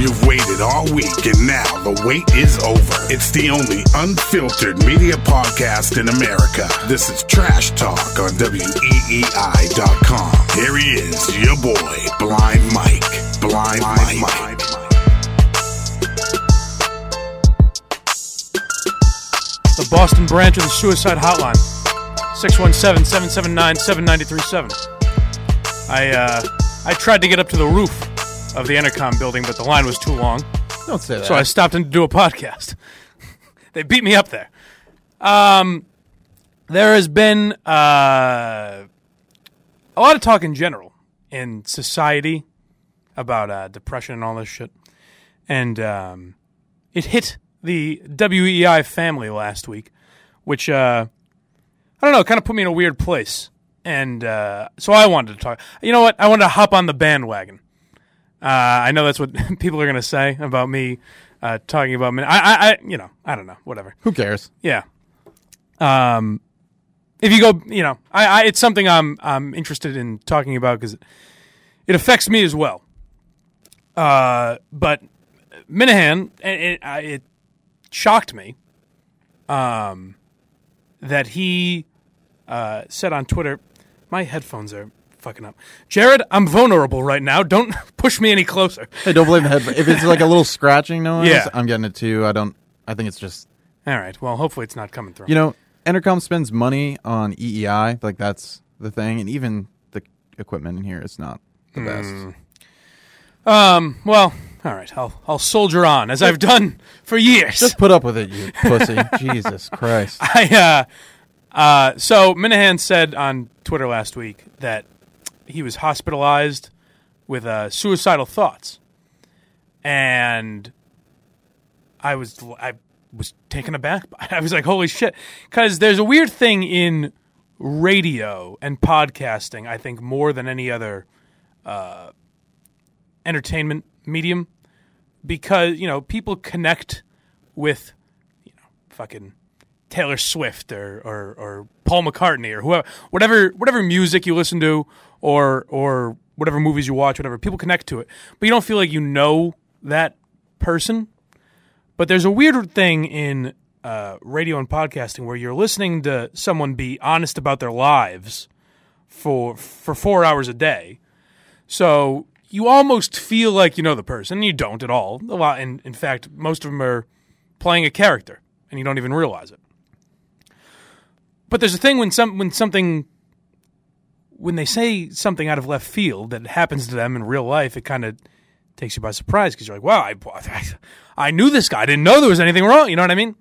You've waited all week, and now the wait is over. It's the only unfiltered media podcast in America. This is Trash Talk on WEEI.com. Here he is, your boy, Blind Mike. Blind, Mike. Mike. The Boston branch of the suicide hotline. 617 779 7937. I, uh, I tried to get up to the roof of the Entercom building, but the line was too long. Don't say that. So I stopped in to do a podcast. they beat me up there. Um, there has been uh, a lot of talk in general in society about uh, depression and all this shit. And um, it hit the WEEI family last week, which, uh, I don't know, kind of put me in a weird place. And uh, so I wanted to talk. You know what? I wanted to hop on the bandwagon. Uh, I know that's what people are going to say about me uh, talking about me. I, I, I, you know, I don't know. Whatever. Who cares? Yeah. Um, if you go, you know, I, I it's something I'm I'm interested in talking about because it, it affects me as well. Uh, but Minihane, it, it, it shocked me, um, that he uh, said on Twitter, "My headphones are fucking up." Jared, I'm vulnerable right now. Don't push me any closer. Hey, don't blame the headphone. If it's like a little scratching noise, Yeah. I'm getting it too. I don't. I think it's just All right. Well, hopefully it's not coming through. you know, Entercom spends money on EEI. Like that's the thing, and even the equipment in here is not the best. Um. Well. All right. I'll I'll soldier on as I've done for years. Just put up with it, you pussy. Jesus Christ. I uh, uh, so Minihane said on Twitter last week that he was hospitalized with uh, suicidal thoughts, and I was I was taken aback. I was like, "Holy shit!" Because there's a weird thing in radio and podcasting. I think more than any other uh, entertainment medium, because you know people connect with you know fucking Taylor Swift or, or, or Paul McCartney or whoever, whatever, whatever music you listen to or, or whatever movies you watch, whatever, people connect to it. But you don't feel like you know that person. But there's a weird thing in uh, radio and podcasting where you're listening to someone be honest about their lives for, for four hours a day. So you almost feel like you know the person. and You don't at all. A lot, and in fact, most of them are playing a character, and you don't even realize it. But there's a thing when some when something when they say something out of left field that happens to them in real life, it kind of takes you by surprise because you're like, "Wow, I, I knew this guy. I didn't know there was anything wrong." You know what I mean?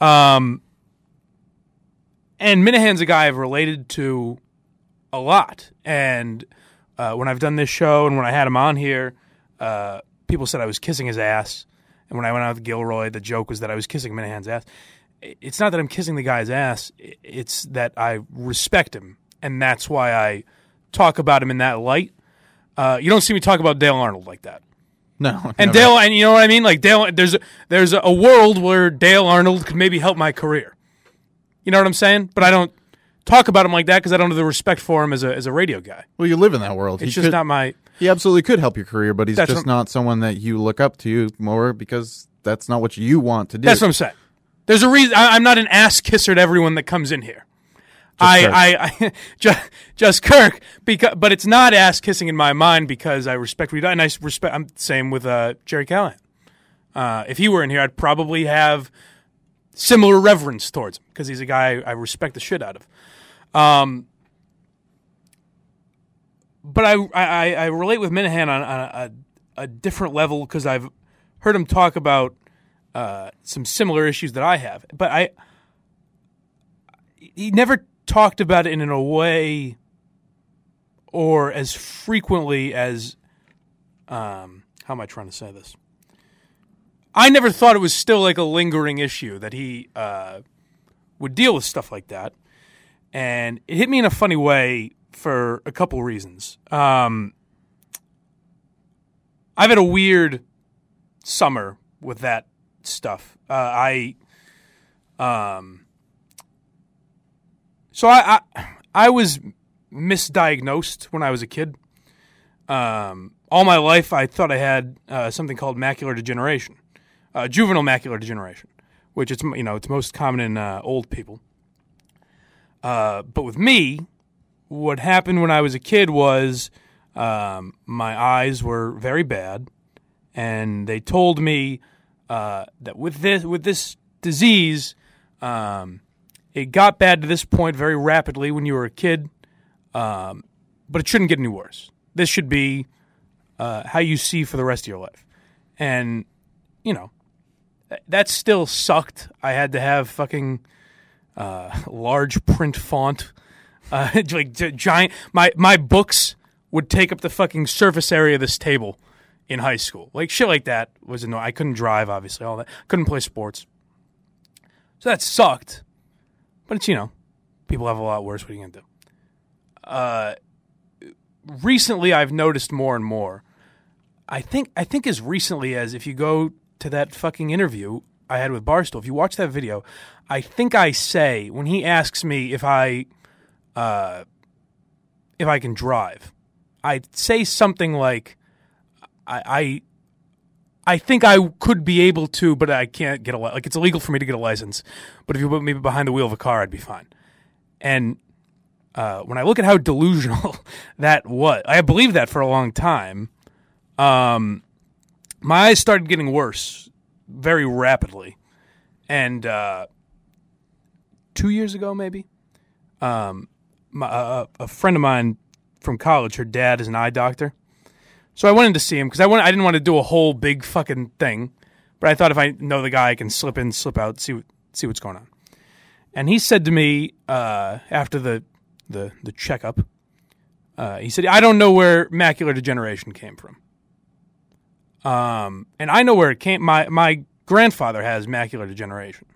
Um, and Minihane's a guy I've related to a lot, and uh, when I've done this show and when I had him on here, uh, people said I was kissing his ass. And when I went out with Gilroy, the joke was that I was kissing Minihane's ass. It's not that I'm kissing the guy's ass; it's that I respect him, and that's why I talk about him in that light. Uh, you don't see me talk about Dale Arnold like that. No. And never. Dale, and you know what I mean? Like Dale, there's a, there's a world where Dale Arnold could maybe help my career. You know what I'm saying? But I don't talk about him like that because I don't have the respect for him as a as a radio guy. Well, you live in that world. It's He just could- not my. He absolutely could help your career, but he's just what- not someone that you look up to more because that's not what you want to do. That's what I'm saying. There's a reason. I, I'm not an ass kisser to everyone that comes in here. I, I, I just, just Kirk, because, but it's not ass kissing in my mind because I respect does, and I respect. I'm same with uh, Gerry Callahan. Uh, if he were in here, I'd probably have similar reverence towards him because he's a guy I respect the shit out of. Um, but I, I, I relate with Minihane on, on a, a different level because I've heard him talk about uh, some similar issues that I have. But I, he never talked about it in a way or as frequently as um how am I trying to say this? I never thought it was still like a lingering issue that he uh, would deal with stuff like that, and it hit me in a funny way for a couple reasons. Um, I've had a weird summer with that stuff. Uh, I, um, so I, I I was misdiagnosed when I was a kid. Um, all my life, I thought I had uh, something called macular degeneration, uh, juvenile macular degeneration, which it's you know it's most common in uh, old people. Uh, but with me, what happened when I was a kid was um, my eyes were very bad, and they told me uh, that with this with this disease, um, it got bad to this point very rapidly when you were a kid, um, but it shouldn't get any worse. This should be uh, how you see for the rest of your life, and you know that still sucked. I had to have fucking uh, large print font, uh, like gi- giant. My my books would take up the fucking surface area of this table in high school. Like shit like that was annoying. I couldn't drive, obviously. All that couldn't play sports, so that sucked. But it's you know, people have a lot worse. What are you gonna do? Uh, recently, I've noticed more and more. I think I think as recently as if you go to that fucking interview I had with Barstool, if you watch that video, I think I say when he asks me if I uh, if I can drive, I say something like I, I think I could be able to, but I can't get a li- like it's illegal for me to get a license. But if you put me behind the wheel of a car, I'd be fine. And uh, when I look at how delusional that was, I believed that for a long time. Um, my eyes started getting worse very rapidly, and uh, two years ago, maybe, um, my, uh, a friend of mine from college, her dad is an eye doctor. So I wanted to see him because I I didn't want to do a whole big fucking thing, but I thought if I know the guy, I can slip in, slip out, see see what's going on. And he said to me uh, after the the the checkup, uh, he said, "I don't know where macular degeneration came from." Um, and I know where it came. My my grandfather has macular degeneration,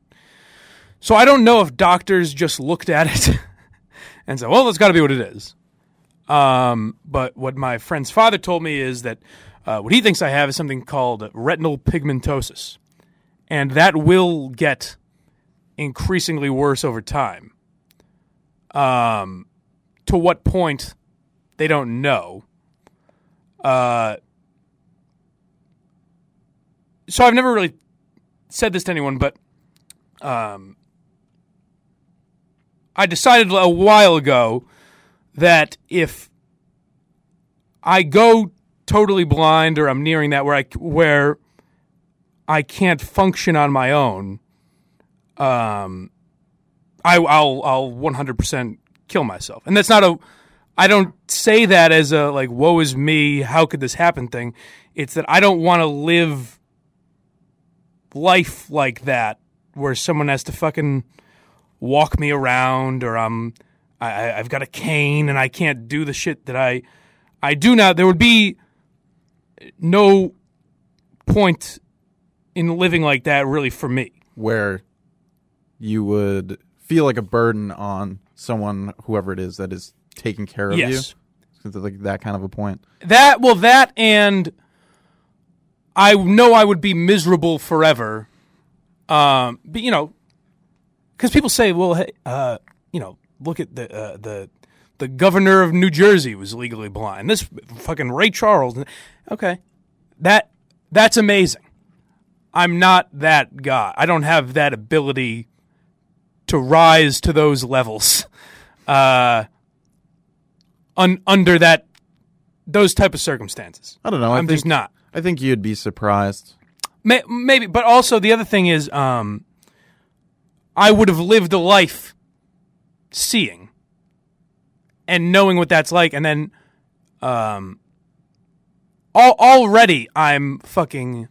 so I don't know if doctors just looked at it and said, "Well, that's got to be what it is." Um, but what my friend's father told me is that uh, what he thinks I have is something called retinal pigmentosis, and that will get increasingly worse over time. Um, to what point they don't know. Uh, so I've never really said this to anyone, but um, I decided a while ago that if I go totally blind or I'm nearing that where I where I can't function on my own, um, I, I'll I'll 100% kill myself, and that's not a. I don't say that as a like woe is me, how could this happen thing. It's that I don't want to live life like that where someone has to fucking walk me around or I'm I, I- I've got a cane and I can't do the shit that I I do now. There would be no point in living like that really for me. where you would feel like a burden on someone, whoever it is that is taking care of Yes. you. So like that kind of a point. That well, that and I know I would be miserable forever. Um, but you know, because people say, well, hey, uh, you know, look at the uh, the the governor of New Jersey was legally blind. This fucking Ray Charles. Okay, that that's amazing. I'm not that guy. I don't have that ability to rise to those levels. Uh, un- under that those type of circumstances. I don't know. I I'm think, just not. I think you'd be surprised. May- maybe, but also the other thing is, um, I would have lived a life seeing and knowing what that's like, and then, um, al- already I'm fucking,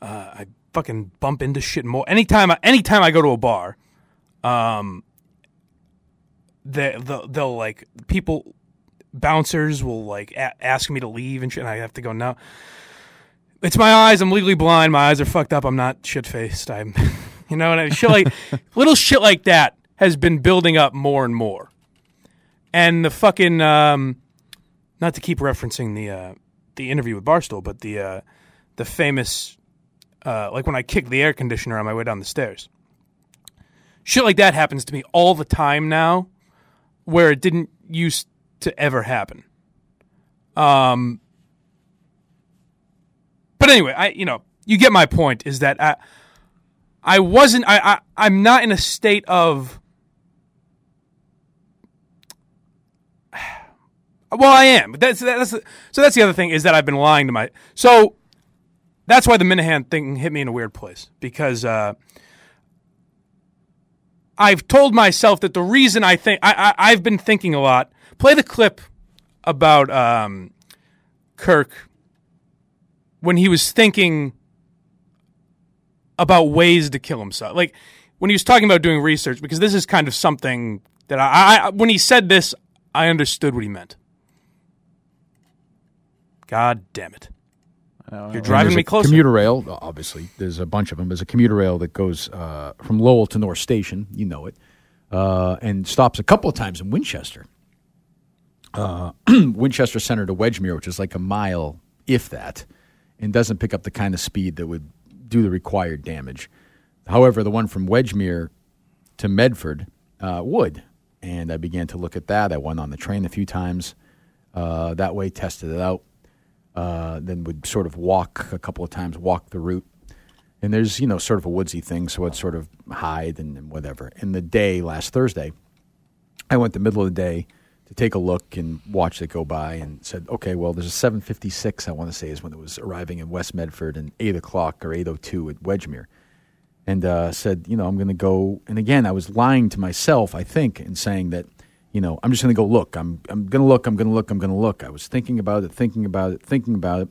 uh, I fucking bump into shit more anytime. I, anytime I go to a bar, um, they they'll, they'll like people bouncers will like a- ask me to leave and shit. And I have to go no. It's my eyes. I'm legally blind. My eyes are fucked up. I'm not shit faced. I'm, you know, and I, shit like little shit like that has been building up more and more. And the fucking um, not to keep referencing the uh, the interview with Barstool, but the uh, the famous uh, like when I kicked the air conditioner on my way down the stairs. Shit like that happens to me all the time now, where it didn't used to ever happen. Um, but anyway, I you know you get my point. Is that I I wasn't I, I I'm not in a state of well I am. That's that's so that's the other thing is that I've been lying to my so that's why the Minihane thing hit me in a weird place because uh, I've told myself that the reason I think I, I I've been thinking a lot. Play the clip about um, Kirk when he was thinking about ways to kill himself. Like when he was talking about doing research, because this is kind of something that I, I when he said this, I understood what he meant. God damn it. You're driving me closer. Commuter rail, obviously. There's a bunch of them. There's a commuter rail that goes uh, from Lowell to North Station. You know it, uh, and stops a couple of times in Winchester. Uh, Winchester Center to Wedgemere, which is like a mile, if that, and doesn't pick up the kind of speed that would do the required damage. However, the one from Wedgemere to Medford uh, would, and I began to look at that. I went on the train a few times uh, that way, tested it out uh, then would sort of walk a couple of times, walk the route. And there's, you know, sort of a woodsy thing, so I'd sort of hide and, whatever. And the day, last Thursday, I went the middle of the day to take a look and watch it go by and said, okay, well, there's a 756, I want to say, is when it was arriving in West Medford and 8 o'clock or 8.02 at Wedgemere. And uh, said, you know, I'm going to go. And again, I was lying to myself, I think, and saying that – you know, I'm just going to go look. I'm, I'm going to look. I'm going to look. I'm going to look. I was thinking about it, thinking about it, thinking about it.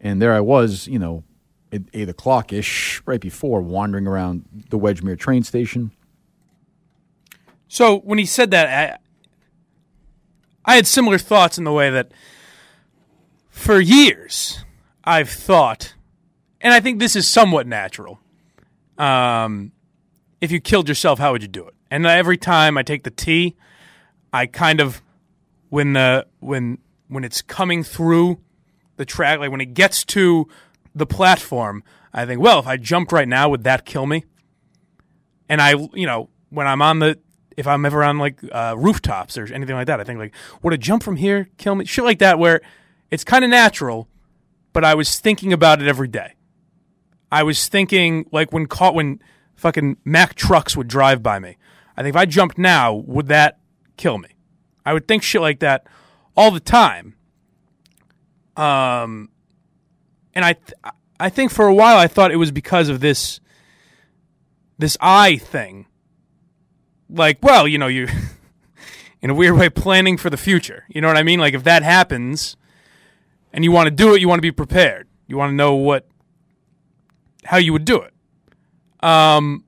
And there I was, you know, at 8 o'clock ish, right before, wandering around the Wedgemere train station. So when he said that, I, I had similar thoughts in the way that for years I've thought, and I think this is somewhat natural. Um, if you killed yourself, how would you do it? And every time I take the T, I kind of when the when when it's coming through the track, like when it gets to the platform, I think, well, if I jumped right now, would that kill me? And I, you know, when I'm on the, if I'm ever on like uh, rooftops or anything like that, I think like, would a jump from here kill me? Shit like that, where it's kind of natural, but I was thinking about it every day. I was thinking like when caught when fucking Mack trucks would drive by me. I think if I jumped now, would that kill me? I would think shit like that all the time. Um, and I, th- I think for a while I thought it was because of this, this eye thing. Like, well, you know, you, in a weird way, planning for the future. You know what I mean? Like, if that happens, and you want to do it, you want to be prepared. You want to know what, how you would do it. Um,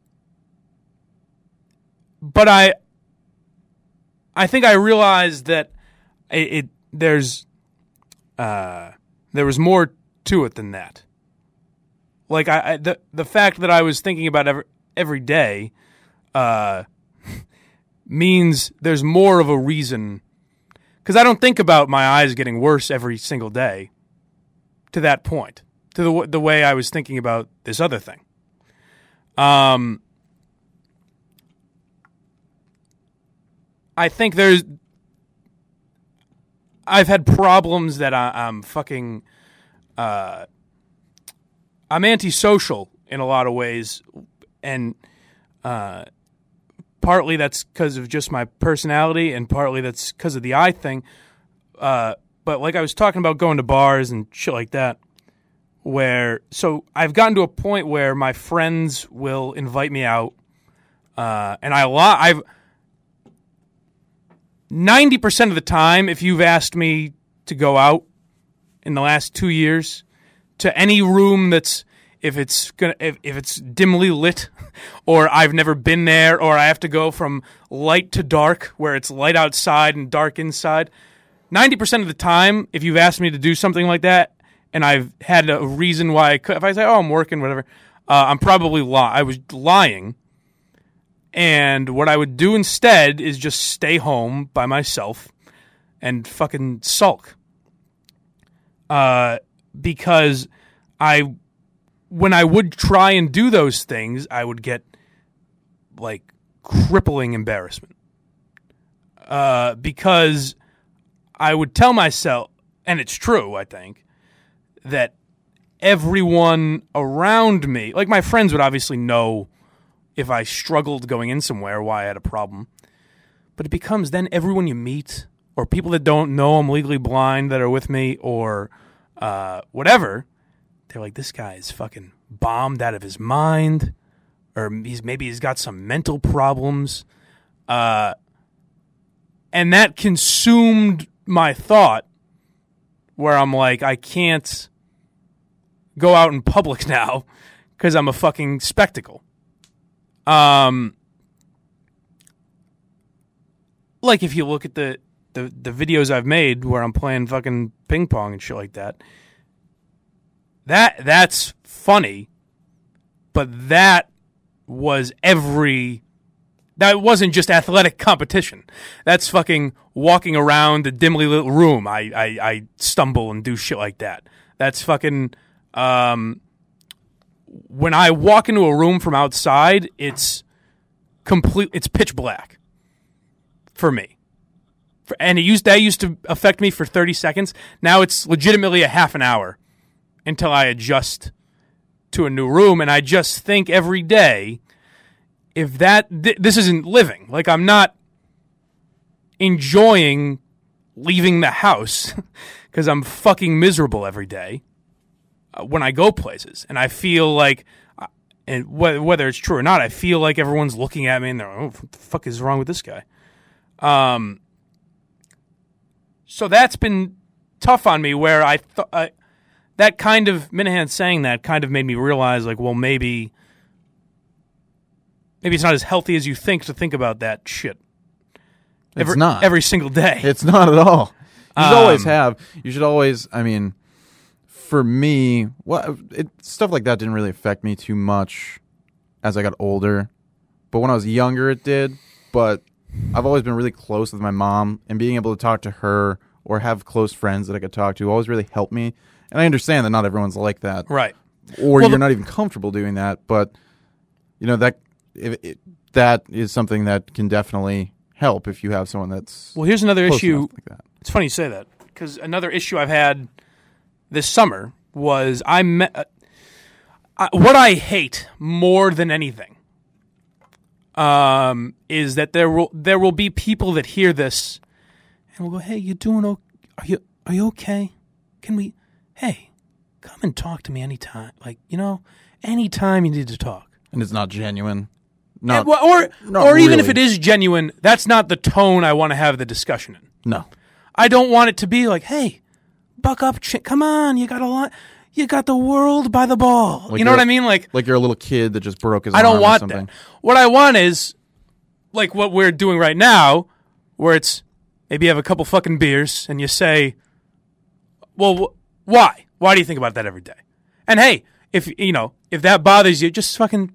but I, I think I realized that it, it there's uh, there was more to it than that. Like I, I, the the fact that I was thinking about every every day uh, means there's more of a reason because I don't think about my eyes getting worse every single day to that point to the the way I was thinking about this other thing. Um, I think there's. I've had problems that I, I'm fucking. Uh, I'm antisocial in a lot of ways, and uh, partly that's because of just my personality, and partly that's because of the eye thing. Uh, but like I was talking about going to bars and shit like that, where so I've gotten to a point where my friends will invite me out, uh, and I lot I've 90% of the time, if you've asked me to go out in the last two years to any room that's if it's gonna if, if it's dimly lit or I've never been there or I have to go from light to dark where it's light outside and dark inside. 90% of the time if you've asked me to do something like that and I've had a reason why I could if I say oh I'm working whatever uh, I'm probably li- I was lying and what I would do instead is just stay home by myself and fucking sulk uh, because I when I would try and do those things, I would get like crippling embarrassment. Uh, because I would tell myself, and it's true, I think, that everyone around me, like my friends would obviously know if I struggled going in somewhere, why I had a problem. But it becomes then everyone you meet, or people that don't know I'm legally blind that are with me, or uh, whatever, they're like, this guy is fucking bombed out of his mind, or he's maybe he's got some mental problems, uh, and that consumed my thought, where I'm like, I can't go out in public now because I'm a fucking spectacle. Um, like if you look at the, the the videos I've made where I'm playing fucking ping pong and shit like that, that that's funny, but that was every that wasn't just athletic competition. That's fucking walking around a dimly lit room. I, I, I stumble and do shit like that. That's fucking um, when I walk into a room from outside, it's complete. It's pitch black for me. For, and it used that used to affect me for thirty seconds. Now it's legitimately a half an hour until I adjust to a new room. And I just think every day, if that th- this isn't living, like I'm not enjoying leaving the house because I'm fucking miserable every day uh, when I go places, and I feel like, uh, and wh- whether it's true or not, I feel like everyone's looking at me and they're, oh, what the fuck is wrong with this guy? Um, so that's been tough on me. Where I thought that kind of Minihane saying that kind of made me realize, like, well, maybe, maybe it's not as healthy as you think to think about that shit. It's every, not. every single day. It's not at all. You should Um, always have. You should always. I mean, for me, what it, stuff like that didn't really affect me too much as I got older. But when I was younger, it did. But I've always been really close with my mom, and being able to talk to her or have close friends that I could talk to always really helped me. And I understand that not everyone's like that, right. or Well, you're not even comfortable doing that. But you know that if it, that is something that can definitely help if you have someone that's Well, here's another issue. like that. It's funny you say that because another issue I've had this summer was I met uh, what I hate more than anything um, is that there will there will be people that hear this and will go, "Hey, you doing? O- are you are you okay? Can we? Hey, come and talk to me anytime. Like you know, anytime you need to talk." and it's not genuine. And Not, wha- or not or even if it is genuine, that's not the tone I want to have the discussion in. no. I don't want it to be like, "Hey, buck up, ch- come on, you got a lot, you got the world by the ball." Like you know what I mean? Like, Like you're a little kid that just broke his. I don't arm or want something. that. What I want is like what we're doing right now, where it's maybe you have a couple fucking beers and you say, "Well, wh- why? Why do you think about that every day?" And hey, if you know if that bothers you, just fucking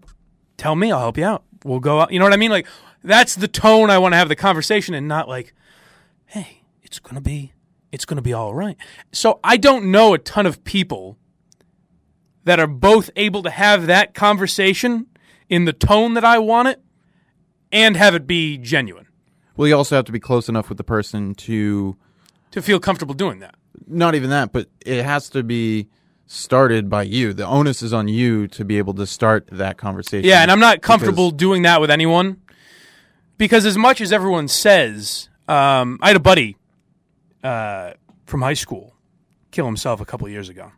tell me. I'll help you out. We'll go out. You know what I mean? Like that's the tone I want to have the conversation, and not like, "Hey, it's gonna be, it's gonna be all right." So I don't know a ton of people that are both able to have that conversation in the tone that I want it and have it be genuine Well, you also have to be close enough with the person to to feel comfortable doing that. not even that, but it has to be started by you. The onus is on you to be able to start that conversation. Yeah, and I'm not comfortable doing that with anyone because as much as everyone says, um, I had a buddy uh, from high school kill himself a couple years ago,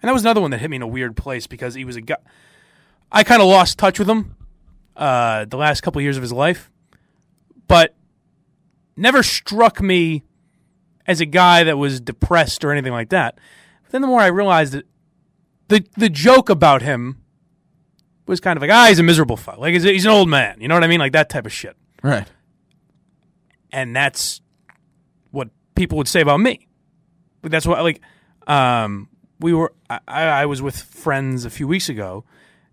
and that was another one that hit me in a weird place because he was a guy. I kind of lost touch with him uh, the last couple of years of his life, but never struck me as a guy that was depressed or anything like that. But then the more I realized that the the joke about him was kind of like, ah, he's a miserable fuck. Like he's, he's an old man. You know what I mean? Like that type of shit. Right. And that's people would say about me. But That's what like um, we were. I, I was with friends a few weeks ago,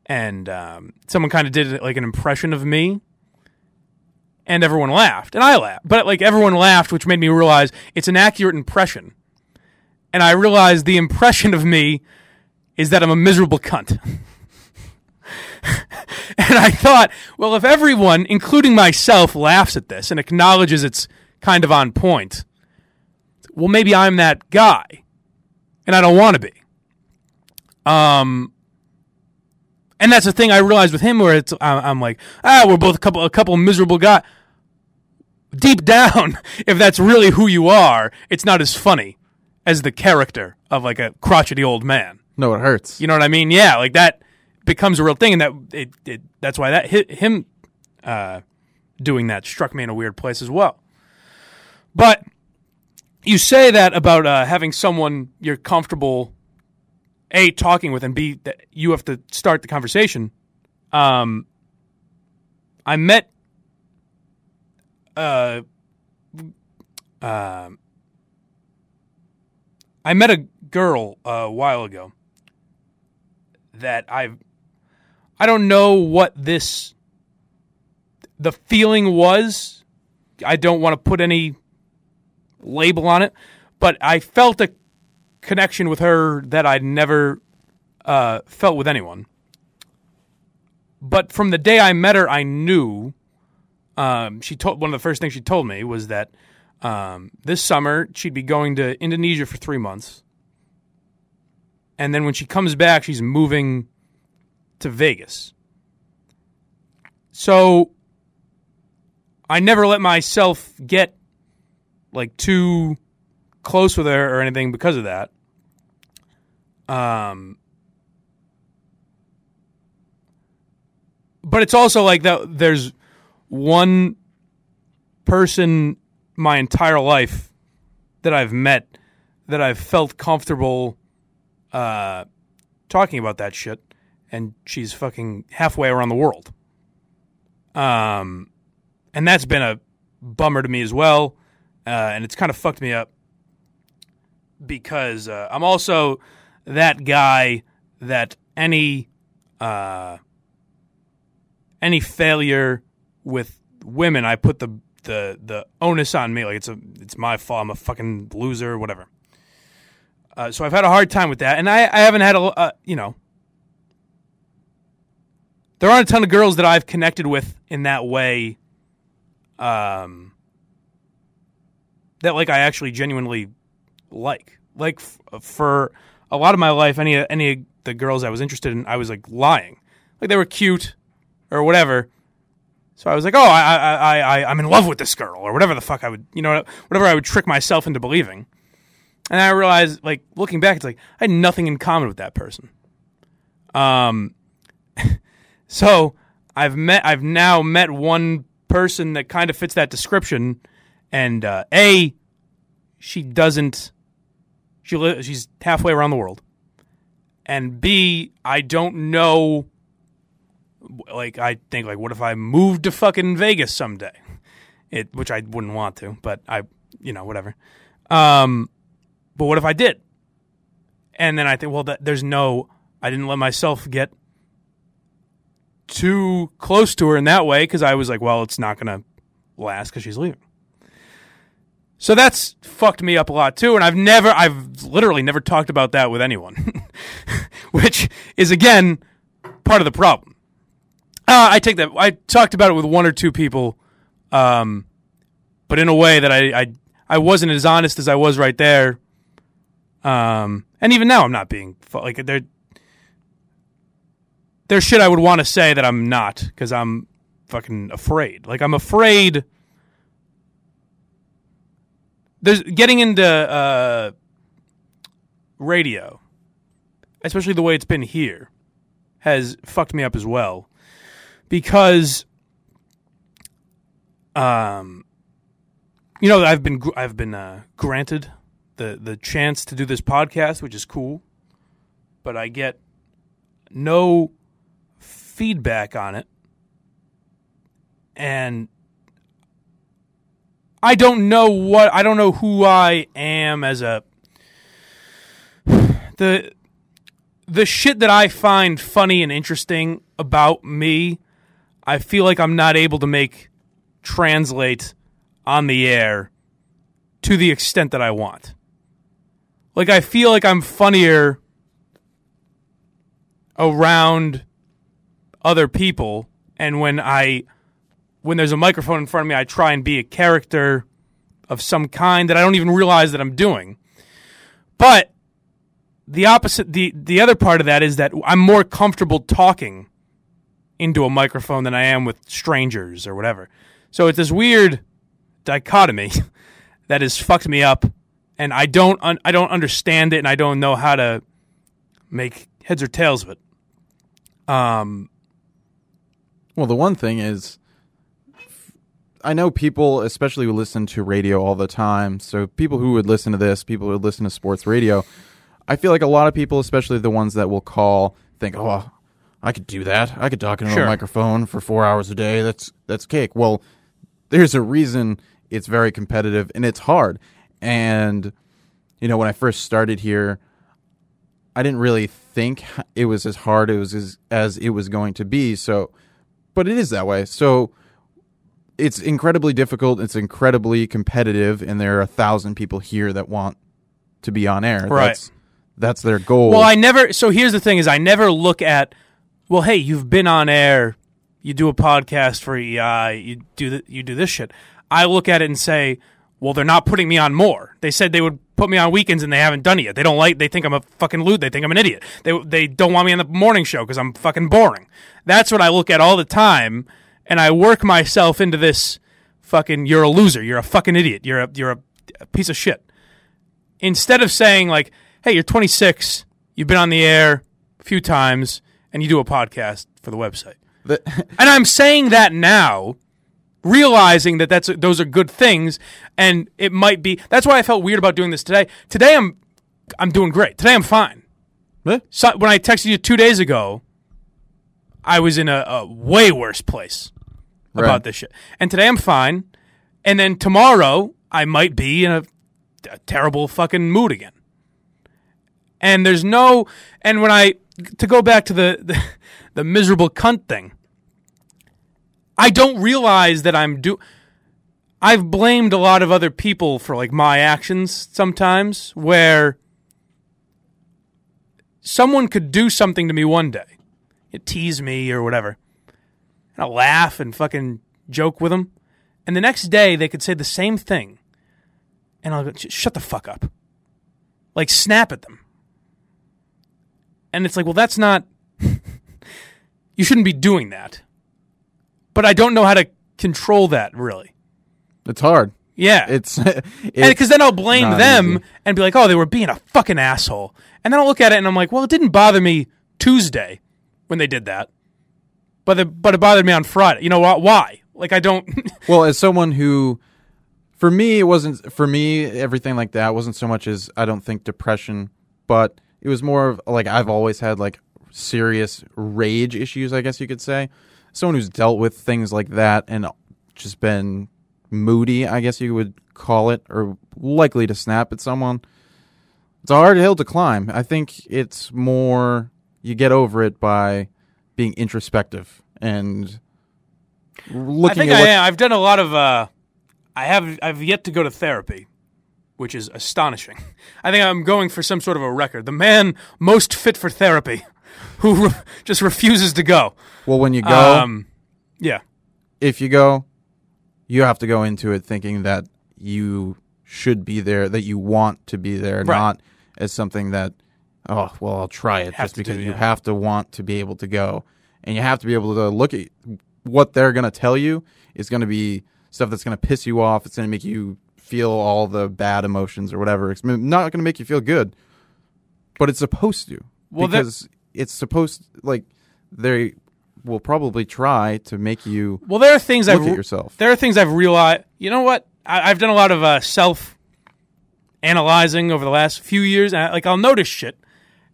and um, someone kind of did like an impression of me, and everyone laughed, and I laughed. But like everyone laughed, which made me realize it's an accurate impression. And I realized the impression of me is that I'm a miserable cunt. and I thought, well, if everyone, including myself, laughs at this and acknowledges it's kind of on point, well, maybe I'm that guy, and I don't want to be. Um, and that's the thing I realized with him, where it's I'm like, ah, we're both a couple, a couple miserable guys. Deep down, if that's really who you are, it's not as funny as the character of like a crotchety old man. No, it hurts. You know what I mean? Yeah, like that becomes a real thing, and that it, it that's why that hit him uh, doing that struck me in a weird place as well. But you say that about uh, having someone you're comfortable a talking with, and b that you have to start the conversation. Um, I met uh, um, I met a girl uh, a while ago that I've I don't know what this the feeling was. I don't want to put any label on it, but I felt a connection with her that I'd never uh, felt with anyone. But from the day I met her, I knew. Um, she told one of the first things she told me was that um, this summer she'd be going to Indonesia for three months, and then when she comes back, she's moving to Vegas. So I never let myself get like too close with her or anything because of that. Um, but it's also like that. There's one person my entire life that I've met that I've felt comfortable uh, talking about that shit, and she's fucking halfway around the world. Um, and that's been a bummer to me as well, uh, and it's kind of fucked me up because uh, I'm also that guy that any uh, any failure with women, I put the the the onus on me. Like it's a it's my fault. I'm a fucking loser, whatever. Uh, so I've had a hard time with that, and I, I haven't had a uh, you know. There aren't a ton of girls that I've connected with in that way. Um, that like I actually genuinely like. Like f- for a lot of my life, any any of the girls I was interested in, I was like lying, like they were cute or whatever. So I was like, oh, I I I I'm in love with this girl or whatever the fuck I would you know whatever I would trick myself into believing. And I realized, like looking back, it's like I had nothing in common with that person. Um, so I've met, I've now met one person that kind of fits that description, and uh, a, she doesn't, she li- she's halfway around the world, and b, I don't know. Like I think, like, what if I moved to fucking Vegas someday? It, which I wouldn't want to, but I, you know, whatever. Um, but what if I did? And then I think, well, that, there's no, I didn't let myself get too close to her in that way because I was like, well, it's not to last because she's leaving. So that's fucked me up a lot too. And I've never, I've literally never talked about that with anyone, which is again part of the problem. Uh, I take that, I talked about it with one or two people, um, but in a way that I, I, I wasn't as honest as I was right there um, and even now, I'm not being like there. There's shit I would want to say that I'm not because I'm fucking afraid. Like I'm afraid. There's getting into uh, radio, especially the way it's been here, has fucked me up as well, because, um, you know, I've been I've been uh, granted the the chance to do this podcast, which is cool. but I get no feedback on it. And I don't know what I don't know who I am as a the the shit that I find funny and interesting about me, I feel like I'm not able to make translate on the air to the extent that I want. Like I feel like I'm funnier around other people and when I when there's a microphone in front of me I try and be a character of some kind that I don't even realize that I'm doing. But the opposite the the other part of that is that I'm more comfortable talking into a microphone than I am with strangers or whatever. So it's this weird dichotomy that has fucked me up and I don't un- I don't understand it and I don't know how to make heads or tails of it. Um Well, the one thing is, I know people, especially who listen to radio all the time. So people who would listen to this, people who would listen to sports radio, I feel like a lot of people, especially the ones that will call, think, "Oh, I could do that. I could talk into Sure. a microphone for four hours a day. That's that's cake." Well, there's a reason it's very competitive and it's hard. And you know, when I first started here, I didn't really think it was as hard as as, as it was going to be. So, but it is that way. So it's incredibly difficult. It's incredibly competitive, and there are a thousand people here that want to be on air. Right. That's that's their goal. Well, I never. So here's the thing: is I never look at. Well, hey, you've been on air. You do a podcast for EI. You do th- you do this shit. I look at it and say, well, they're not putting me on more. They said they would put me on weekends, and they haven't done it yet. They don't like. They think I'm a fucking lewd. They think I'm an idiot. They they don't want me on the morning show because I'm fucking boring. That's what I look at all the time, and I work myself into this fucking. You're a loser. You're a fucking idiot. You're a you're a, a piece of shit instead of saying like, "Hey, you're 26, you've been on the air a few times, and you do a podcast for the website," The- and I'm saying that now, realizing that that's those are good things, and it might be. That's why I felt weird about doing this today. Today I'm I'm doing great. Today I'm fine. Eh? So when I texted you two days ago, I was in a, a way worse place Right. about this shit, and today I'm fine. And then tomorrow I might be in a, a terrible fucking mood again. And there's no, and when I to go back to the, the the miserable cunt thing, I don't realize that I'm do. I've blamed a lot of other people for like my actions sometimes, where someone could do something to me one day, it tease me or whatever, and I'll laugh and fucking joke with them, and the next day they could say the same thing, and I'll go, shut the fuck up, like snap at them, and it's like, well, that's not. you shouldn't be doing that, but I don't know how to control that really. it's hard. Yeah, It's because then I'll blame them easy. and be like, "Oh, they were being a fucking asshole," and then I'll look at it and I'm like, "Well, it didn't bother me Tuesday when they did that, but it, but it bothered me on Friday. You know why? Why? Like I don't. Well, as someone who, for me, it wasn't for me everything like that wasn't so much as I don't think depression, but it was more of like I've always had like serious rage issues, I guess you could say. Someone who's dealt with things like that and just been moody, I guess you would call it, or likely to snap at someone. It's a hard hill to climb. I think it's more you get over it by being introspective and looking I think at I am. I've done a lot of. Uh, I have. I've yet to go to therapy, which is astonishing. I think I'm going for some sort of a record. The man most fit for therapy, who re- just refuses to go. Well, when you go, Um, yeah. if you go, you have to go into it thinking that you should be there, that you want to be there, Right. not as something that, oh, well, I'll try it Have just because do, you yeah. have to want to be able to go. And you have to be able to look at what they're going to tell you is going to be stuff that's going to piss you off. It's going to make you feel all the bad emotions or whatever. It's not going to make you feel good, but it's supposed to. Well, that- because it's supposed like they will probably try to make you Well, there are things look I've at yourself. There are things I've realized. You know what? I, I've done a lot of uh, self analyzing over the last few years. And I, like I'll notice shit,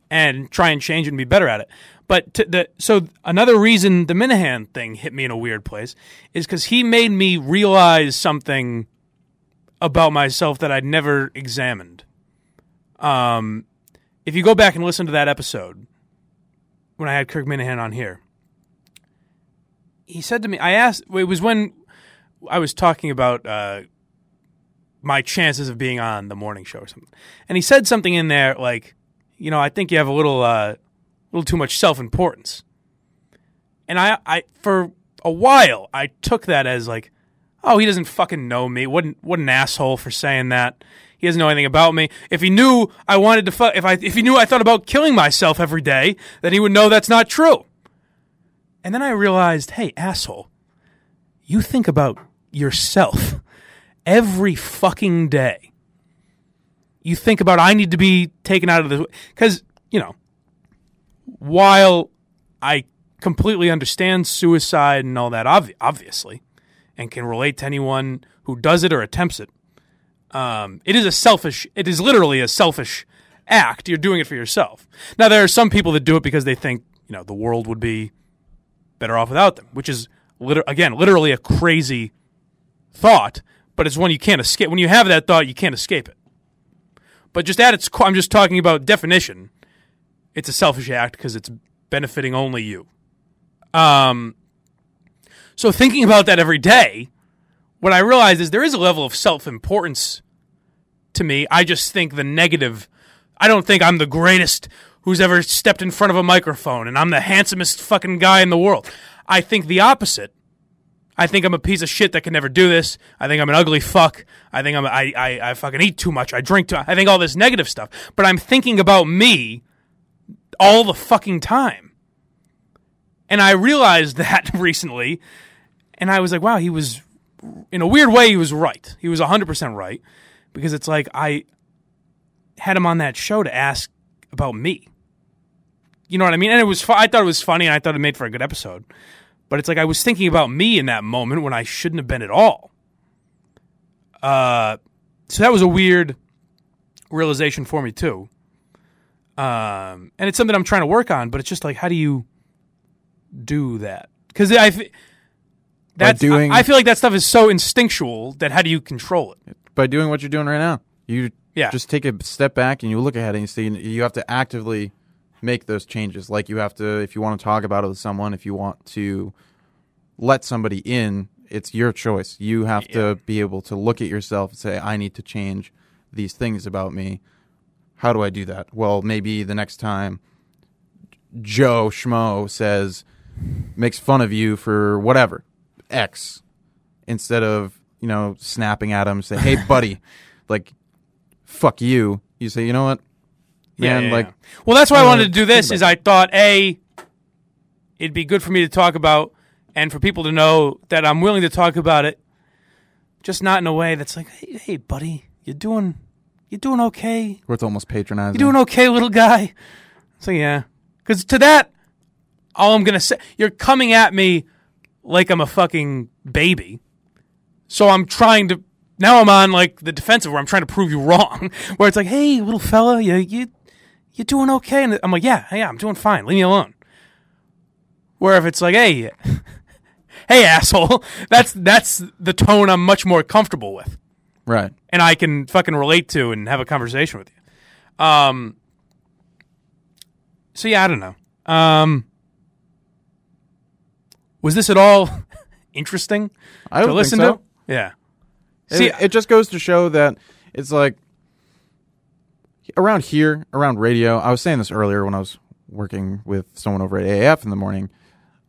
and try and change it and be better at it. But the so another reason the Minihane thing hit me in a weird place is because he made me realize something about myself that I'd never examined. Um, if you go back and listen to that episode when I had Kirk Minihane on here, he said to me, I asked, it was when I was talking about uh, my chances of being on the morning show or something. And he said something in there like, you know, I think you have a little, uh, a little too much self importance. And I, I, for a while, I took that as like, oh, he doesn't fucking know me. What, an- what an asshole for saying that. He doesn't know anything about me. If he knew I wanted to, fu- if I, if he knew I thought about killing myself every day, then he would know that's not true. And then I realized, hey, asshole, you think about yourself every fucking day. You think about I need to be taken out of the because you know while I completely understand suicide and all that, obvi- obviously, and can relate to anyone who does it or attempts it. Um, it is a selfish. It is literally a selfish act. You're doing it for yourself. Now there are some people that do it because they think you know the world would be better off without them, which is again literally a crazy thought. But it's one you can't escape. When you have that thought, you can't escape it. But just at its core, I'm just talking about definition. It's a selfish act because it's benefiting only you. Um, so thinking about that every day, what I realize is there is a level of self importance to me. I just think the negative. I don't think I'm the greatest who's ever stepped in front of a microphone and I'm the handsomest fucking guy in the world. I think the opposite. I think I'm a piece of shit that can never do this. I think I'm an ugly fuck. I think I'm I I, I fucking eat too much. I drink too. I think all this negative stuff. But I'm thinking about me all the fucking time. And I realized that recently, and I was like, wow, he was in a weird way he was right. He was 100% right because it's like I had him on that show to ask about me. You know what I mean? And it was fu- I thought it was funny and I thought it made for a good episode. But it's like I was thinking about me in that moment when I shouldn't have been at all. Uh, so that was a weird realization for me too. Um, and it's something I'm trying to work on, but it's just like, how do you do that? Because I, that's doing- I, I feel like that stuff is so instinctual that how do you control it? by doing what you're doing right now. You Yeah. just take a step back and you look ahead and you see you have to actively make those changes. Like you have to, if you want to talk about it with someone, if you want to let somebody in, it's your choice. You have to be able to look at yourself and say, I need to change these things about me. How do I do that? Well, maybe the next time Joe Schmo says, makes fun of you for whatever, X, instead of, you know, snapping at him, say, hey, buddy, like, fuck you. You say, you know what? Man, like, well, that's why I uh, wanted to do this. Is I thought a, it'd be good for me to talk about, and for people to know that I'm willing to talk about it, just not in a way that's like, hey, hey buddy, you're doing, you're doing okay? where it's almost patronizing. You're doing okay, little guy? So yeah, because to that, all I'm gonna say, you're coming at me like I'm a fucking baby. So I'm trying to. Now I'm on like the defensive where I'm trying to prove you wrong. Where it's like, hey, little fella, you you you doing okay? And I'm like, yeah, yeah, I'm doing fine. Leave me alone. Where if it's like, hey, hey, asshole, that's that's the tone I'm much more comfortable with Right. and I can fucking relate to and have a conversation with you. Um. So yeah, I don't know. Um. Was this at all interesting I to listen so. to? Yeah. It- See, it, just goes to show that it's like around here, around radio. I was saying this earlier when I was working with someone over at AAF in the morning.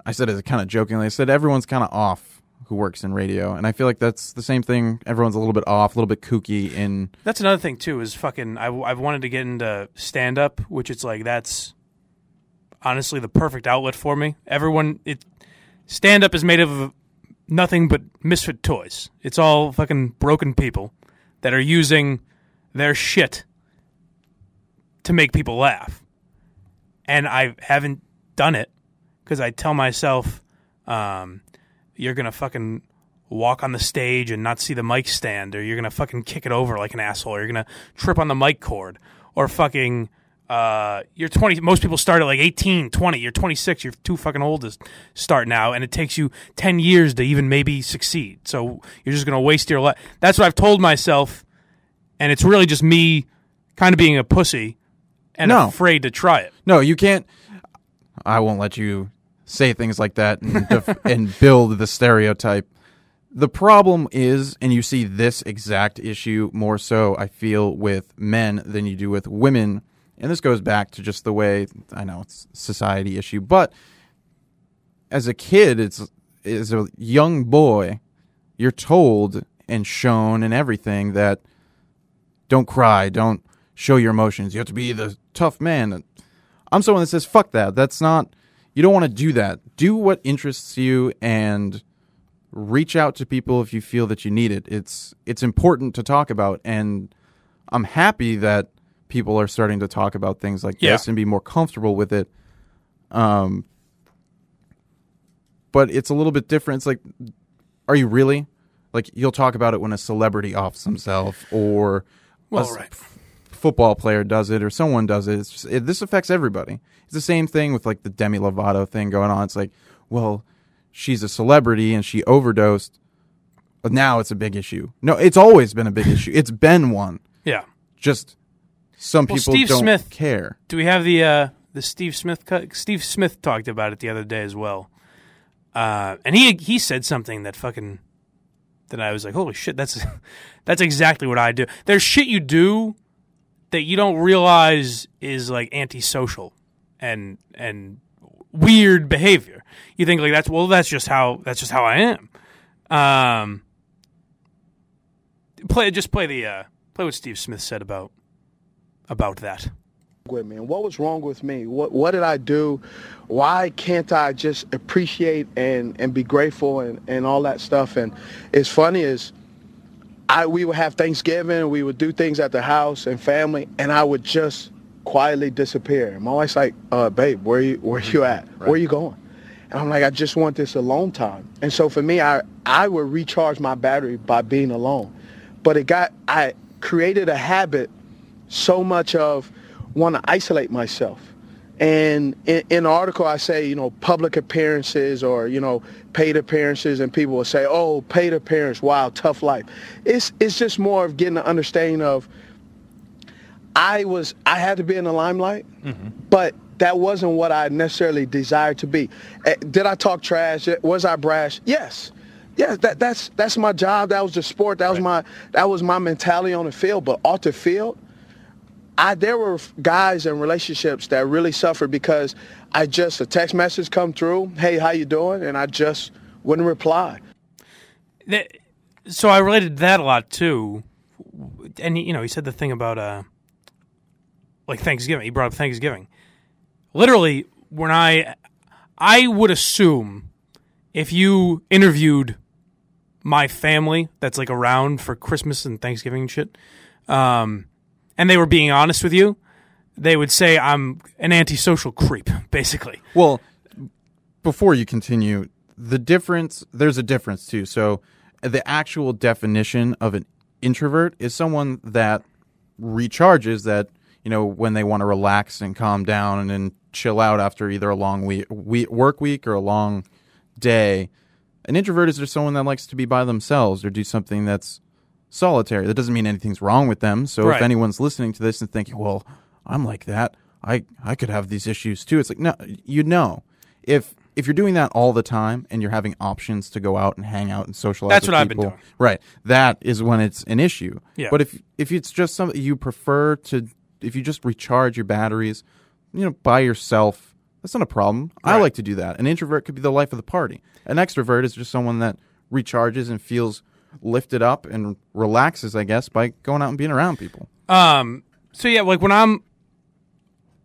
I said it kind of jokingly. I said everyone's kind of off who works in radio, and I feel like that's the same thing. Everyone's a little bit off, a little bit kooky in that's another thing too. Is fucking. I, I've wanted to get into stand up, which it's like that's honestly the perfect outlet for me. Everyone, it stand up is made of nothing but misfit toys. It's all fucking broken people that are using their shit to make people laugh. And I haven't done it because I tell myself, um, you're gonna fucking walk on the stage and not see the mic stand, or you're gonna fucking kick it over like an asshole, or you're gonna trip on the mic cord, or fucking uh, you're 20. Most people start at like 18, 20. You're 26. You're too fucking old to start now, and it takes you 10 years to even maybe succeed. So you're just gonna waste your life. That's what I've told myself, and it's really just me kind of being a pussy and No. afraid to try it. No, you can't. I won't let you say things like that and, def- and build the stereotype. The problem is, and you see this exact issue more so, I feel, with men than you do with women. And this goes back to just the way I know it's a society issue, but as a kid, it's as a young boy, you're told and shown and everything that don't cry, don't show your emotions. You have to be the tough man. I'm someone that says fuck that. That's not you don't want to do that. Do what interests you and reach out to people if you feel that you need it. It's it's important to talk about and I'm happy that people are starting to talk about things like Yeah. this and be more comfortable with it. Um but it's a little bit different. It's like are you really? Like you'll talk about it when a celebrity offs himself or Well, s- right. Football player does it or someone does it. It's just, it, this affects everybody. It's the same thing with like the Demi Lovato thing going on. It's like, well, she's a celebrity and she overdosed. But now it's a big issue. No, it's always been a big issue. It's been one. Yeah. Just some Well, people Steve don't Smith- care. Do we have the uh, the Steve Smith? cut? Steve Smith talked about it the other day as well, uh, and he he said something that fucking that I was like, holy shit, that's that's exactly what I do. There's shit you do that you don't realize is like antisocial and and weird behavior. You think like that's well, that's just how that's just how I am. Um, play just play the uh, play what Steve Smith said about about that. with me and what was wrong with me what what did i do why can't i just appreciate and and be grateful and and all that stuff and it's funny is i we would have thanksgiving we would do things at the house and family and i would just quietly disappear. And my wife's like uh babe where you where you at? Where you going? And i'm like i just want this alone time. And so for me i i would recharge my battery by being alone. But it got i created a habit so much of want to isolate myself. And in, in the article, I say, you know, public appearances or, you know, paid appearances, and people will say, oh, paid appearance, wow, tough life. It's, it's just more of getting an understanding of I was, I had to be in the limelight, but that wasn't what I necessarily desired to be. Eh, Did I talk trash? Was I brash? Yes. Yes, that, that's that's my job. That was the sport. That was my that was my mentality on the field. But off the field, I there were guys and relationships that really suffered because I just a text message come through, hey, how you doing? And I just wouldn't reply. that, so I related to that a lot too. And you know, he said the thing about uh, like Thanksgiving. He brought up Thanksgiving. Literally, when I, I would assume if you interviewed my family that's like around for Christmas and Thanksgiving and shit, um, and they were being honest with you, they would say I'm an antisocial creep, basically. Well, before you continue, the difference there's a difference too. So the actual definition of an introvert is someone that recharges that, you know, when they want to relax and calm down and then chill out after either a long week, week work week or a long day. An introvert is just someone that likes to be by themselves or do something that's solitary. That doesn't mean anything's wrong with them. So Right. if anyone's listening to this and thinking, "Well, I'm like that. I I could have these issues too." It's like, no, you know. If if you're doing that all the time and you're having options to go out and hang out and socialize That's what I've been doing. Right. That is when it's an issue. Yeah. But if if it's just something you prefer to if you just recharge your batteries, you know, by yourself, that's not a problem. I like to do that. An introvert could be the life of the party. An extrovert is just someone that recharges and feels lifted up and relaxes, I guess, by going out and being around people. Um. So yeah, like when I'm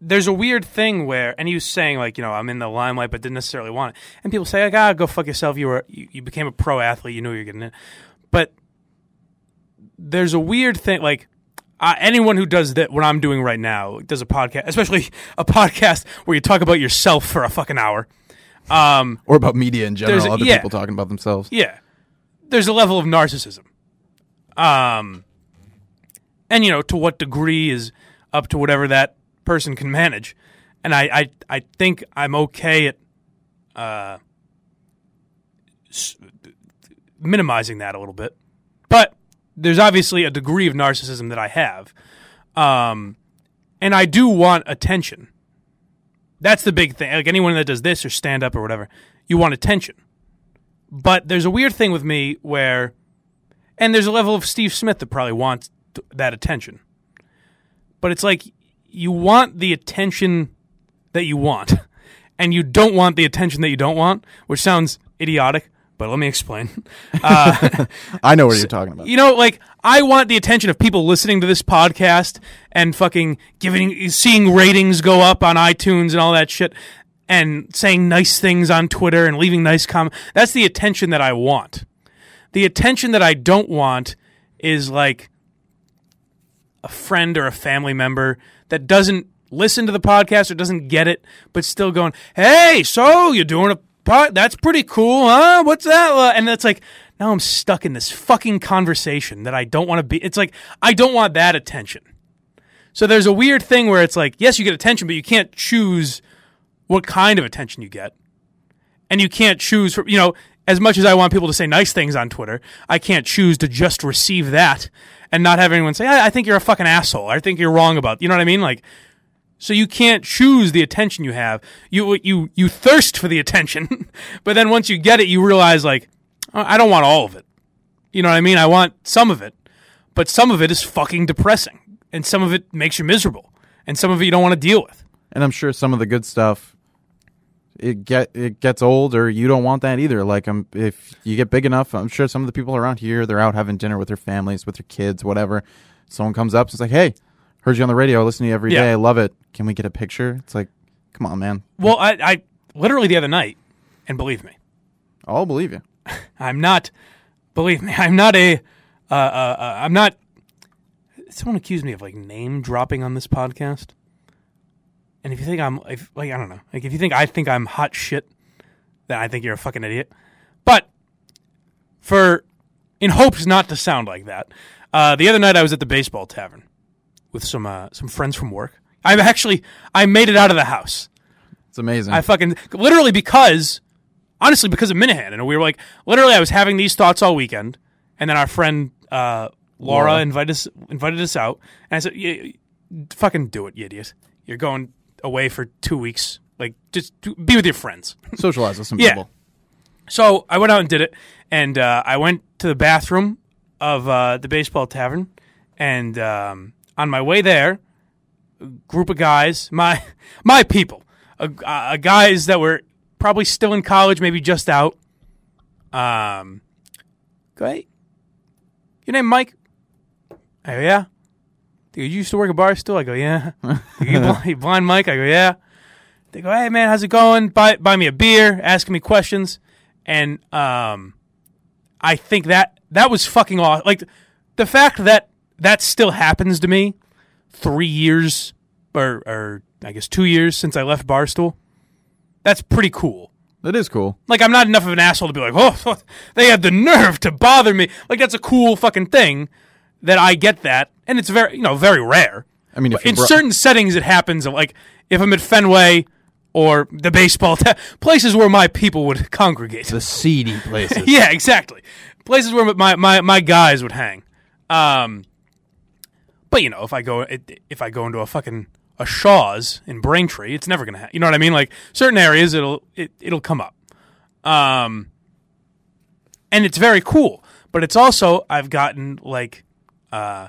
there's a weird thing where, and he was saying like, you know, I'm in the limelight, but didn't necessarily want it. And people say like, ah, go fuck yourself. You were you, you became a pro athlete. You knew you're getting it. But there's a weird thing like. Uh, anyone who does that, what I'm doing right now, does a podcast, especially a podcast where you talk about yourself for a fucking hour. Um, Or about media in general, a- other yeah. people talking about themselves. yeah, there's a level of narcissism. Um, and you know, to what degree is up to whatever that person can manage, and I I, I think I'm okay at uh, s- minimizing that a little bit, but there's obviously a degree of narcissism that I have, um, and I do want attention. That's the big thing. Like anyone that does this or stand up or whatever, you want attention. But there's a weird thing with me where, and there's a level of Steve Smith that probably wants that attention. But it's like you want the attention that you want, and you don't want the attention that you don't want, which sounds idiotic. But let me explain. Uh, I know what you're talking about. you know, like I want the attention of people listening to this podcast and fucking giving, seeing ratings go up on iTunes and all that shit, and saying nice things on Twitter and leaving nice comments. That's the attention that I want. The attention that I don't want is like a friend or a family member that doesn't listen to the podcast or doesn't get it, but still going, "Hey, so you're doing a pod? That's pretty cool, huh? What's that?" uh?" And it's like, now I'm stuck in this fucking conversation that I don't want to be. It's like I don't want that attention. So there's a weird thing where it's like, yes, you get attention, but you can't choose what kind of attention you get, and you can't choose for you know. As much as I want people to say nice things on Twitter, I can't choose to just receive that and not have anyone say, I, I think you're a fucking asshole. I think you're wrong about, you know what I mean? Like, so you can't choose the attention you have. You you you thirst for the attention, but then once you get it, you realize like, "Oh, I don't want all of it. You know what I mean? I want some of it, but some of it is fucking depressing, and some of it makes you miserable, and some of it you don't want to deal with. and I'm sure some of the good stuff it get it gets old or you don't want that either. Like um, if you get big enough, I'm sure some of the people around here they're out having dinner with their families, with their kids, whatever. Someone comes up, and it's like, "Hey, heard you on the radio. I listen to you every day. Yeah. I love it. Can we get a picture?" It's like, "Come on, man. Well, I, I literally the other night, and believe me, I'll believe you." I'm not. Believe me, I'm not a. Uh, uh, uh, I'm not. Someone accused me of like name dropping on this podcast. And if you think I'm if, like I don't know, like if you think I think I'm hot shit, then I think you're a fucking idiot. But for in hopes not to sound like that, uh, the other night I was at the baseball tavern with some uh, some friends from work. I'm actually I made it out of the house. It's amazing. I fucking literally because honestly because of Minihane, and we were like literally I was having these thoughts all weekend, and then our friend uh, Laura, Laura. invited us invited us out, and I said, "Yeah, "Fucking do it, you idiot! You're going away for two weeks. Like just do, be with your friends." Socialize with some Yeah. people. So I went out and did it, and uh, I went to the bathroom of uh, the baseball tavern, and um, on my way there, a group of guys, my my people, uh, uh, guys that were probably still in college, maybe just out. Um, go hey, your name Mike? Oh yeah. Dude, you used to work at Barstool? I go yeah. You blind, you blind Mike? I go yeah. They go, hey man, how's it going? Buy buy me a beer, asking me questions, and um, I think that that was fucking awesome. Like the fact that that still happens to me, three years or or I guess two years since I left Barstool. That's pretty cool. That is cool. Like I'm not enough of an asshole to be like, oh, they had the nerve to bother me. Like that's a cool fucking thing that I get that, and it's very you know very rare. I mean, if in brought- certain settings, it happens. Like if I'm at Fenway or the baseball ta- places where my people would congregate. The seedy places. yeah, exactly. Places where my, my, my guys would hang. Um, but you know, if I go if I go into a fucking a Shaw's in Braintree, it's never gonna. Ha- you know what I mean? Like certain areas, it'll it, it'll come up. Um, and it's very cool. But it's also I've gotten like, uh,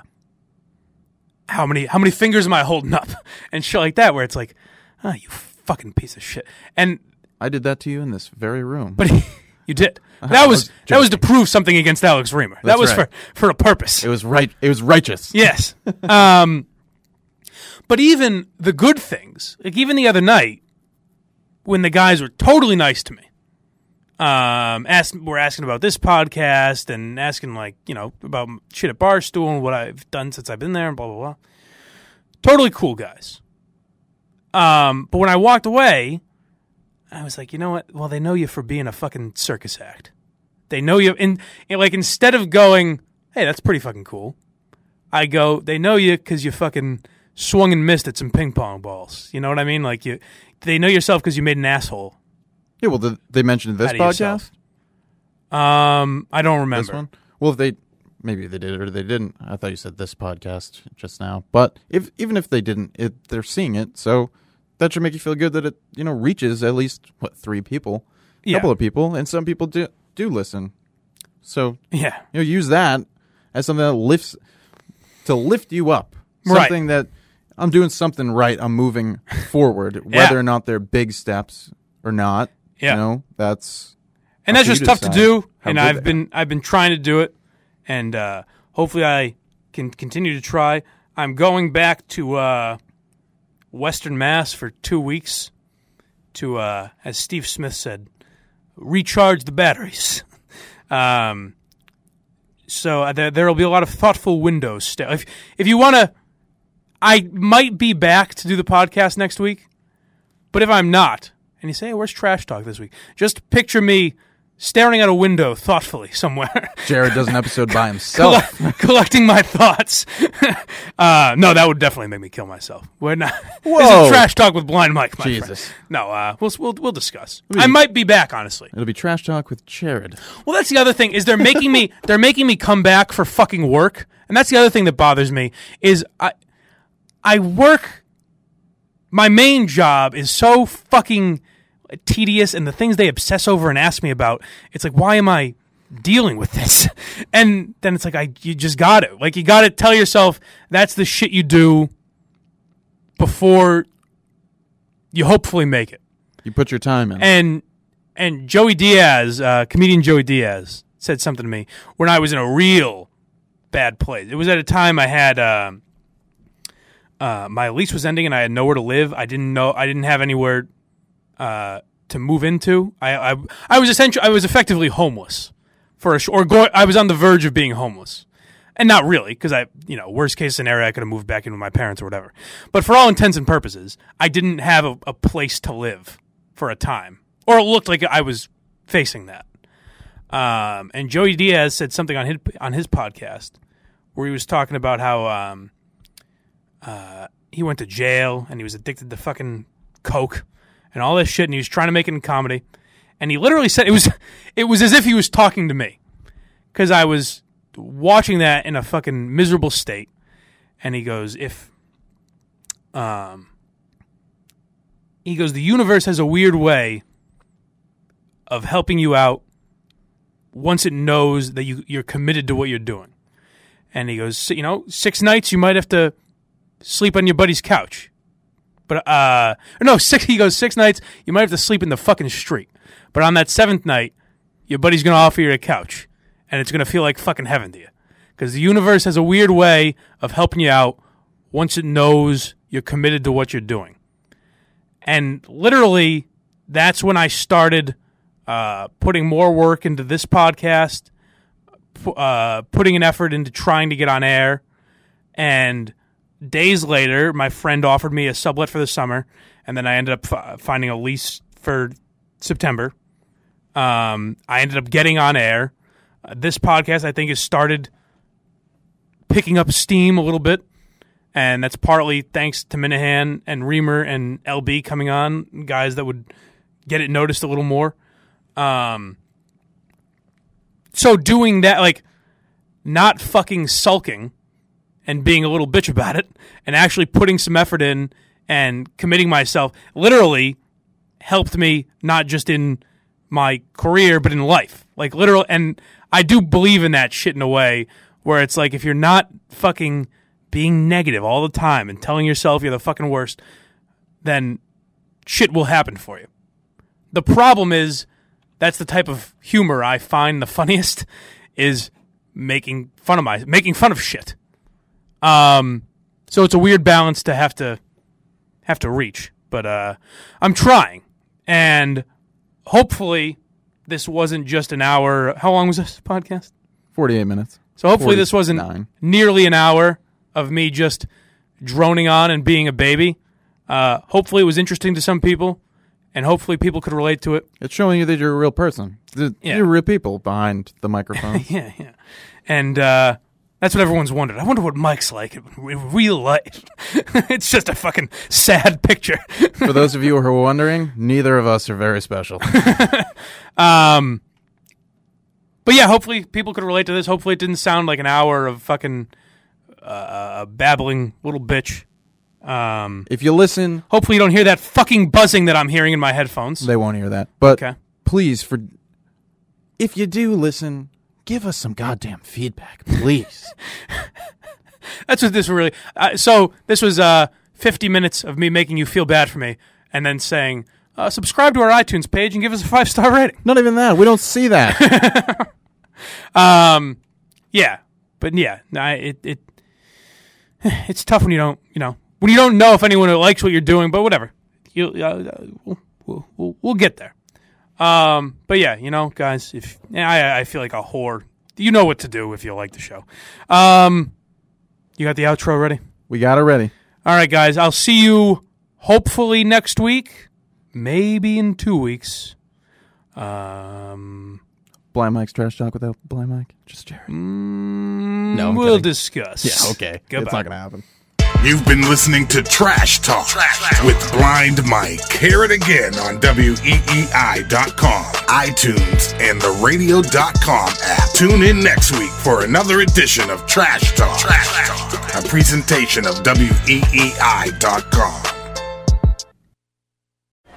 how many how many fingers am I holding up and shit like that, where it's like, oh, you fucking piece of shit. And I did that to you in this very room. but you did. I That was was that was to prove something against Alex Reimer. that was right. for for a purpose. it was right. It was righteous. Yes. um, but even the good things, like even the other night, when the guys were totally nice to me, um, asked were asking about this podcast and asking like you know about shit at Barstool and what I've done since I've been there and blah blah blah. Totally cool guys. Um, but when I walked away, I was like, you know what? Well, they know you for being a fucking circus act. They know you, and, and like instead of going, hey, that's pretty fucking cool. I go, they know you because you fucking swung and missed at some ping pong balls. You know what I mean? Like you, they know yourself because you made an asshole. Yeah, well, they mentioned this Out of yourself. podcast. Um, I don't remember. This one. Well, if they maybe they did or they didn't. I thought you said this podcast just now. But if even if they didn't, it, they're seeing it, so that should make you feel good that it you know reaches at least what three people, a Yeah. couple of people, and some people do do listen. So Yeah. you know, use that as something that lifts to lift you up. Right. Something that I'm doing something right. I'm moving forward, whether or not they're big steps or not. Yeah. You know, that's and that's just tough to do. And I've been I've been trying to do it, and uh, hopefully I can continue to try. I'm going back to uh, Western Mass for two weeks to, uh, as Steve Smith said, recharge the batteries. um, so uh, there there will be a lot of thoughtful windows. Still, if if you want to, I might be back to do the podcast next week. But if I'm not, and you say, hey, "Where's Trash Talk this week?" Just picture me staring out a window thoughtfully somewhere, Jared does an episode by himself. Colle- collecting my thoughts. uh, no, that would definitely make me kill myself. We're not. This Whoa. is Trash Talk with Blind Mike. My Jesus. friend. No, uh, we'll we'll we'll discuss. be- I might be back, honestly. It'll be trash talk with Jared. Well, that's the other thing is they're making me they're making me come back for fucking work, and that's the other thing that bothers me is I I work. My main job is so fucking tedious, and the things they obsess over and ask me about, it's like, why am I dealing with this? And then it's like, I you just got it. like you got to tell yourself that's the shit you do before you hopefully make it You put your time in. and and Joey Diaz, uh, comedian Joey Diaz, said something to me when I was in a real bad place. It was at a time I had um uh, my lease was ending and I had nowhere to live. I didn't know I didn't have anywhere uh, to move into. I, I I was essentially I was effectively homeless for a sh- or go, I was on the verge of being homeless. And not really, because I, you know, worst case scenario, I could have moved back in with my parents or whatever. But for all intents and purposes, I didn't have a, a place to live for a time, or it looked like I was facing that. Um, and Joey Diaz said something on his on his podcast where he was talking about how um, uh, he went to jail and he was addicted to fucking coke and all this shit, and he was trying to make it in comedy. And he literally said it was it was as if he was talking to me because I was watching that in a fucking miserable state. And he goes, if um, he goes, the universe has a weird way of helping you out once it knows that you, you're committed to what you're doing. And he goes, you know, six nights you might have to sleep on your buddy's couch. But uh no, six he goes, six nights you might have to sleep in the fucking street. But on that seventh night, your buddy's gonna offer you a couch. And it's gonna feel like fucking heaven to you. Because the universe has a weird way of helping you out once it knows you're committed to what you're doing. And literally, that's when I started uh, putting more work into this podcast, uh, putting an effort into trying to get on air. And days later, my friend offered me a sublet for the summer, and then I ended up f- finding a lease for September. Um, I ended up getting on air. Uh, this podcast, I think, has started picking up steam a little bit and that's partly thanks to Minihane and Reimer and LB coming on, guys that would get it noticed a little more. Um, so doing that, like not fucking sulking and being a little bitch about it, and actually putting some effort in and committing myself, literally helped me not just in my career but in life. Like literal, and I do believe in that shit in a way where it's like if you're not fucking being negative all the time and telling yourself you're the fucking worst, then shit will happen for you. The problem is that's the type of humor I find the funniest is making fun of my making fun of shit. Um so it's a weird balance to have to have to reach, but uh I'm trying. And hopefully this wasn't just an hour. How long was this podcast? 48 minutes. So hopefully this wasn't 49. nearly an hour of me just droning on and being a baby. Uh, hopefully it was interesting to some people, and hopefully people could relate to it. It's showing you that you're a real person. Yeah. You're real people behind the microphone. yeah, yeah. And uh, That's what everyone's wondered. I wonder what Mike's like in real life. it's just a fucking sad picture. For those of you who are wondering, neither of us are very special. um, but yeah, hopefully people could relate to this. Hopefully it didn't sound like an hour of fucking uh, babbling little bitch. Um, if you listen, hopefully you don't hear that fucking buzzing that I'm hearing in my headphones. They won't hear that. But Okay. please, for if you do listen, give us some goddamn feedback, please. That's what this really. Uh, so this was uh, 50 minutes of me making you feel bad for me, and then saying, uh, "Subscribe to our iTunes page and give us a five star rating." Not even that. We don't see that. um, yeah, but yeah, I, it it it's tough when you don't you know when you don't know if anyone likes what you're doing, but whatever. You uh, we'll, we'll, we'll, we'll get there. Um, but yeah, you know, guys, if yeah, I I feel like a whore. You know what to do if you like the show. Um, you got the outro ready? we got it ready. All right, guys. I'll see you hopefully next week, maybe in two weeks. Um, Blind Mike's trash talk without Blind Mike. Just Jerry. no, I'm we'll kidding. discuss. Yeah, okay. Goodbye. It's not gonna happen. You've been listening to Trash Talk with Blind Mike. Hear it again on WEEI.com, iTunes, and the radio.com app. Tune in next week for another edition of Trash Talk, Trash. a presentation of WEEI.com.